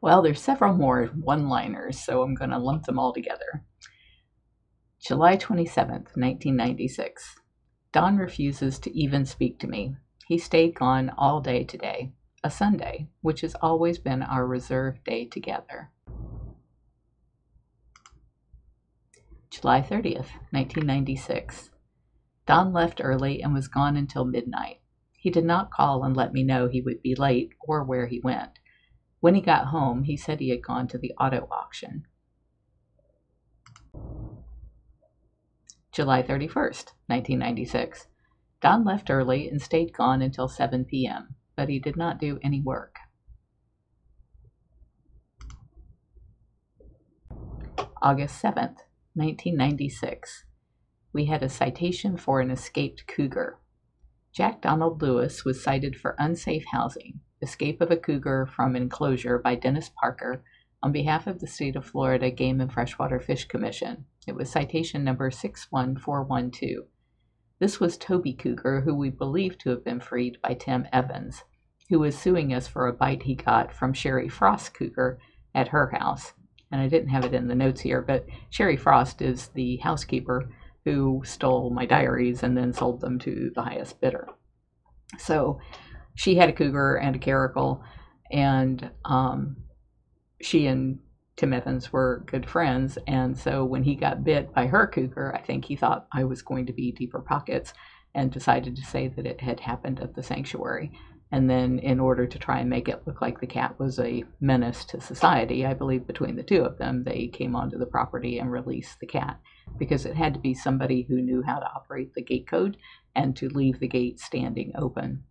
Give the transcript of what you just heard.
Well, there's several more one liners, so I'm going to lump them all together. July 27th, 1996. Don refuses to even speak to me. He stayed gone all day today, a Sunday, which has always been our reserved day together. July 30th, 1996. Don left early and was gone until midnight. He did not call and let me know he would be late or where he went. When he got home, he said he had gone to the auto auction. July 31st, 1996. Don left early and stayed gone until 7 p.m., but he did not do any work. August 7th, 1996. We had a citation for an escaped cougar. Jack Donald Lewis was cited for unsafe housing, escape of a cougar from enclosure by Dennis Parker on behalf of the State of Florida Game and Freshwater Fish Commission. It was citation number 61412. This was Toby Cougar, who we believe to have been freed by Tim Evans, who was suing us for a bite he got from Sherry Frost Cougar at her house. And I didn't have it in the notes here, but Sherry Frost is the housekeeper who stole my diaries and then sold them to the highest bidder. So she had a cougar and a caracal, and um, she and Tim Evans were good friends. And so when he got bit by her cougar, I think he thought I was going to be deeper pockets and decided to say that it had happened at the sanctuary. And then, in order to try and make it look like the cat was a menace to society, I believe between the two of them, they came onto the property and released the cat because it had to be somebody who knew how to operate the gate code and to leave the gate standing open